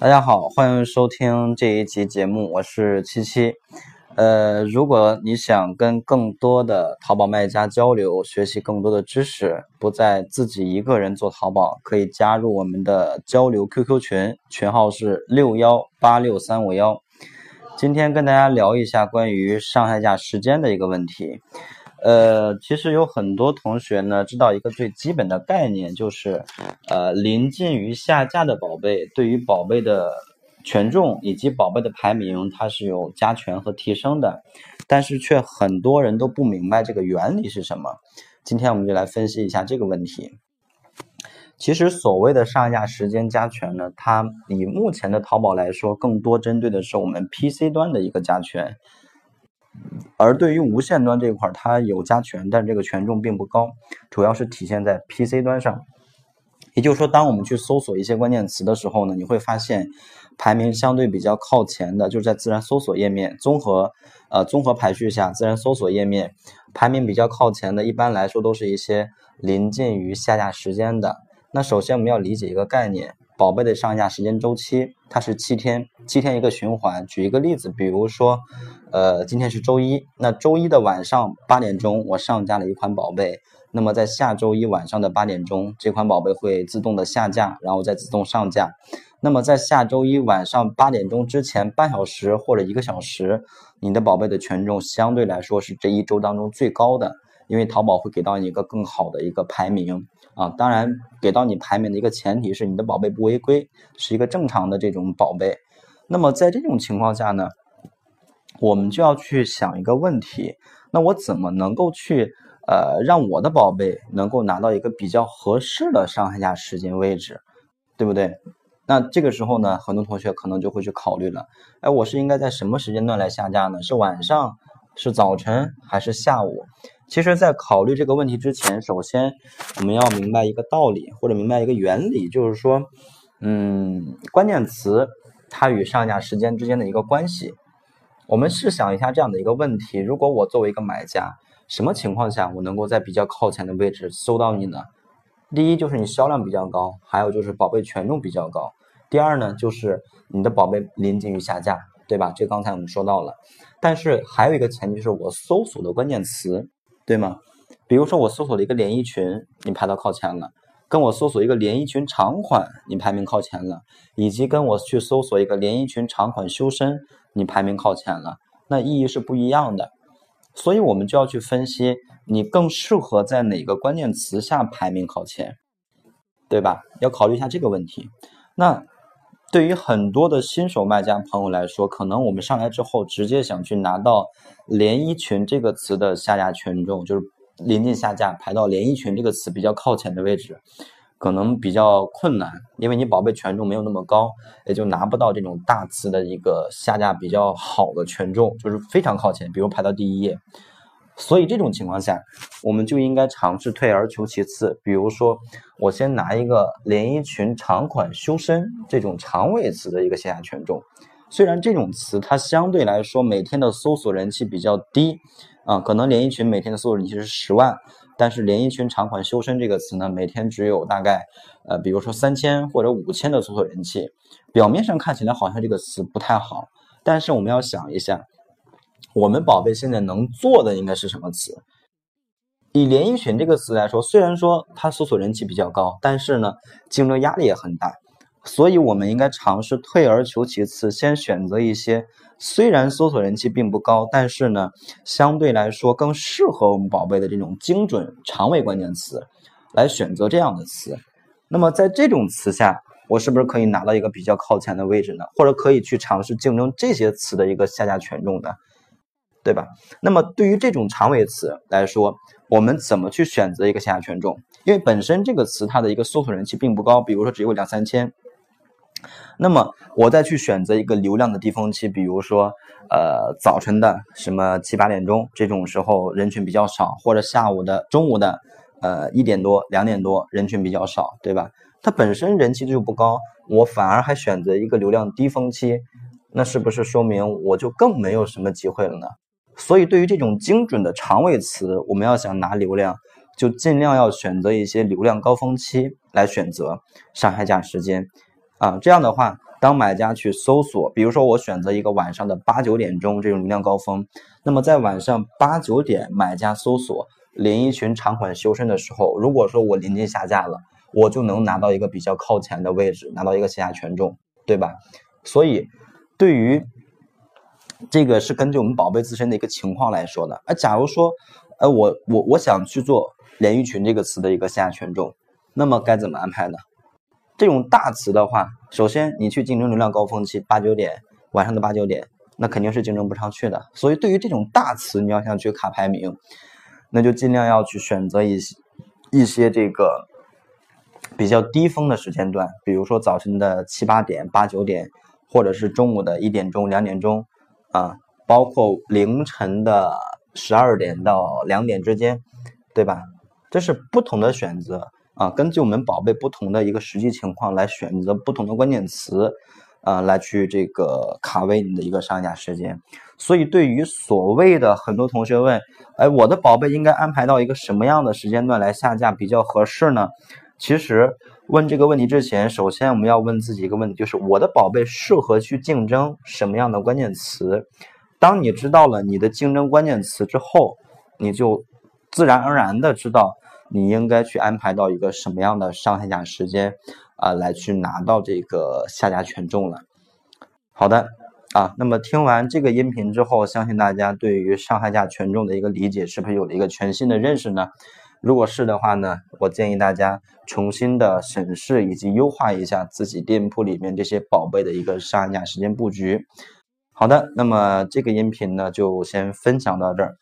大家好，欢迎收听这一期节目，我是七七。呃，如果你想跟更多的淘宝卖家交流，学习更多的知识，不再自己一个人做淘宝，可以加入我们的交流 QQ 群，群号是六幺八六三五幺。今天跟大家聊一下关于上下架时间的一个问题。呃，其实有很多同学呢，知道一个最基本的概念，就是，呃，临近于下架的宝贝，对于宝贝的权重以及宝贝的排名，它是有加权和提升的，但是却很多人都不明白这个原理是什么。今天我们就来分析一下这个问题。其实所谓的上架时间加权呢，它以目前的淘宝来说，更多针对的是我们 PC 端的一个加权。而对于无线端这一块，它有加权，但这个权重并不高，主要是体现在 PC 端上。也就是说，当我们去搜索一些关键词的时候呢，你会发现排名相对比较靠前的，就是在自然搜索页面综合呃综合排序下，自然搜索页面排名比较靠前的，一般来说都是一些临近于下架时间的。那首先我们要理解一个概念。宝贝的上架时间周期，它是七天，七天一个循环。举一个例子，比如说，呃，今天是周一，那周一的晚上八点钟，我上架了一款宝贝，那么在下周一晚上的八点钟，这款宝贝会自动的下架，然后再自动上架。那么在下周一晚上八点钟之前半小时或者一个小时，你的宝贝的权重相对来说是这一周当中最高的。因为淘宝会给到你一个更好的一个排名啊，当然给到你排名的一个前提是你的宝贝不违规，是一个正常的这种宝贝。那么在这种情况下呢，我们就要去想一个问题：那我怎么能够去呃让我的宝贝能够拿到一个比较合适的上下架时间位置，对不对？那这个时候呢，很多同学可能就会去考虑了：哎，我是应该在什么时间段来下架呢？是晚上？是早晨还是下午？其实，在考虑这个问题之前，首先我们要明白一个道理，或者明白一个原理，就是说，嗯，关键词它与上架时间之间的一个关系。我们试想一下这样的一个问题：如果我作为一个买家，什么情况下我能够在比较靠前的位置搜到你呢？第一，就是你销量比较高；还有就是宝贝权重比较高；第二呢，就是你的宝贝临近于下架。对吧？这刚才我们说到了，但是还有一个前提是我搜索的关键词，对吗？比如说我搜索了一个连衣裙，你排到靠前了；跟我搜索一个连衣裙长款，你排名靠前了；以及跟我去搜索一个连衣裙长款修身，你排名靠前了，那意义是不一样的。所以我们就要去分析，你更适合在哪个关键词下排名靠前，对吧？要考虑一下这个问题。那。对于很多的新手卖家朋友来说，可能我们上来之后直接想去拿到连衣裙这个词的下架权重，就是临近下架排到连衣裙这个词比较靠前的位置，可能比较困难，因为你宝贝权重没有那么高，也就拿不到这种大词的一个下架比较好的权重，就是非常靠前，比如排到第一页。所以这种情况下，我们就应该尝试退而求其次。比如说，我先拿一个连衣裙长款修身这种长尾词的一个线下权重。虽然这种词它相对来说每天的搜索人气比较低啊，可能连衣裙每天的搜索人气是十万，但是连衣裙长款修身这个词呢，每天只有大概呃，比如说三千或者五千的搜索人气。表面上看起来好像这个词不太好，但是我们要想一下。我们宝贝现在能做的应该是什么词？以连衣裙这个词来说，虽然说它搜索人气比较高，但是呢，竞争压力也很大。所以，我们应该尝试退而求其次，先选择一些虽然搜索人气并不高，但是呢，相对来说更适合我们宝贝的这种精准长尾关键词，来选择这样的词。那么，在这种词下，我是不是可以拿到一个比较靠前的位置呢？或者可以去尝试竞争这些词的一个下架权重的？对吧？那么对于这种长尾词来说，我们怎么去选择一个下权重？因为本身这个词它的一个搜索人气并不高，比如说只有两三千。那么我再去选择一个流量的低峰期，比如说呃早晨的什么七八点钟这种时候人群比较少，或者下午的、中午的呃一点多、两点多人群比较少，对吧？它本身人气就不高，我反而还选择一个流量低峰期，那是不是说明我就更没有什么机会了呢？所以，对于这种精准的长尾词，我们要想拿流量，就尽量要选择一些流量高峰期来选择上下架时间。啊，这样的话，当买家去搜索，比如说我选择一个晚上的八九点钟这种流量高峰，那么在晚上八九点买家搜索连衣裙长款修身的时候，如果说我临近下架了，我就能拿到一个比较靠前的位置，拿到一个下权重，对吧？所以对于这个是根据我们宝贝自身的一个情况来说的。而假如说，呃，我我我想去做连衣裙这个词的一个下权重，那么该怎么安排呢？这种大词的话，首先你去竞争流量高峰期八九点晚上的八九点，那肯定是竞争不上去的。所以对于这种大词，你要想去卡排名，那就尽量要去选择一些一些这个比较低峰的时间段，比如说早晨的七八点、八九点，或者是中午的一点钟、两点钟，啊，包括凌晨的十二点到两点之间，对吧？这是不同的选择。啊，根据我们宝贝不同的一个实际情况来选择不同的关键词，啊，来去这个卡位你的一个上架时间。所以，对于所谓的很多同学问，哎，我的宝贝应该安排到一个什么样的时间段来下架比较合适呢？其实问这个问题之前，首先我们要问自己一个问题，就是我的宝贝适合去竞争什么样的关键词？当你知道了你的竞争关键词之后，你就自然而然的知道。你应该去安排到一个什么样的上下架时间啊，来去拿到这个下架权重了。好的啊，那么听完这个音频之后，相信大家对于上下架权重的一个理解是不是有了一个全新的认识呢？如果是的话呢，我建议大家重新的审视以及优化一下自己店铺里面这些宝贝的一个上架时间布局。好的，那么这个音频呢就先分享到这儿。